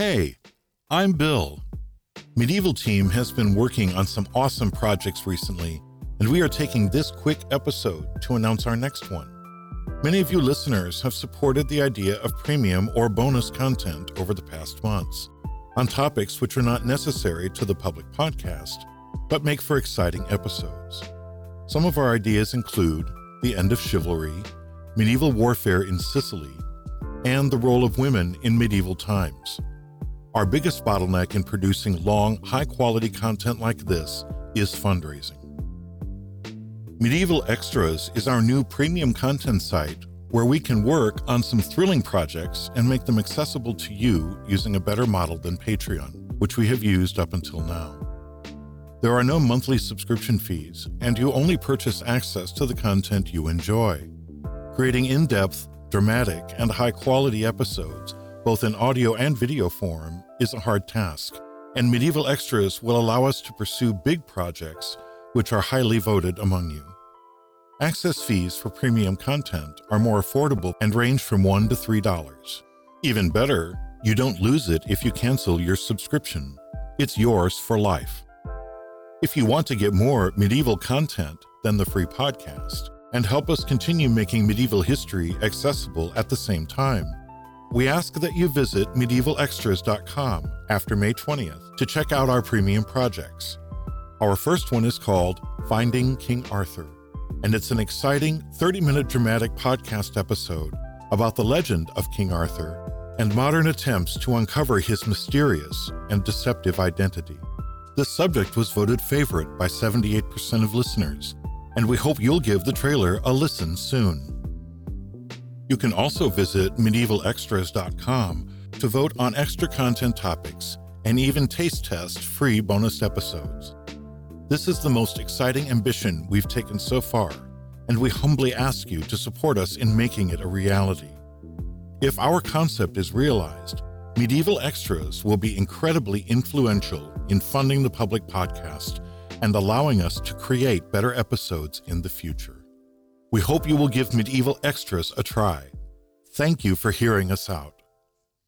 Hey, I'm Bill. Medieval Team has been working on some awesome projects recently, and we are taking this quick episode to announce our next one. Many of you listeners have supported the idea of premium or bonus content over the past months on topics which are not necessary to the public podcast, but make for exciting episodes. Some of our ideas include the end of chivalry, medieval warfare in Sicily, and the role of women in medieval times. Our biggest bottleneck in producing long, high quality content like this is fundraising. Medieval Extras is our new premium content site where we can work on some thrilling projects and make them accessible to you using a better model than Patreon, which we have used up until now. There are no monthly subscription fees, and you only purchase access to the content you enjoy. Creating in depth, dramatic, and high quality episodes, both in audio and video form, is a hard task, and Medieval Extras will allow us to pursue big projects which are highly voted among you. Access fees for premium content are more affordable and range from $1 to $3. Even better, you don't lose it if you cancel your subscription. It's yours for life. If you want to get more medieval content than the free podcast and help us continue making medieval history accessible at the same time, we ask that you visit medievalextras.com after May 20th to check out our premium projects. Our first one is called Finding King Arthur and it's an exciting 30 minute dramatic podcast episode about the legend of King Arthur and modern attempts to uncover his mysterious and deceptive identity. This subject was voted favorite by 78% of listeners, and we hope you'll give the trailer a listen soon. You can also visit medievalextras.com to vote on extra content topics and even taste test free bonus episodes. This is the most exciting ambition we've taken so far, and we humbly ask you to support us in making it a reality. If our concept is realized, Medieval Extras will be incredibly influential in funding the public podcast and allowing us to create better episodes in the future. We hope you will give Medieval Extras a try. Thank you for hearing us out.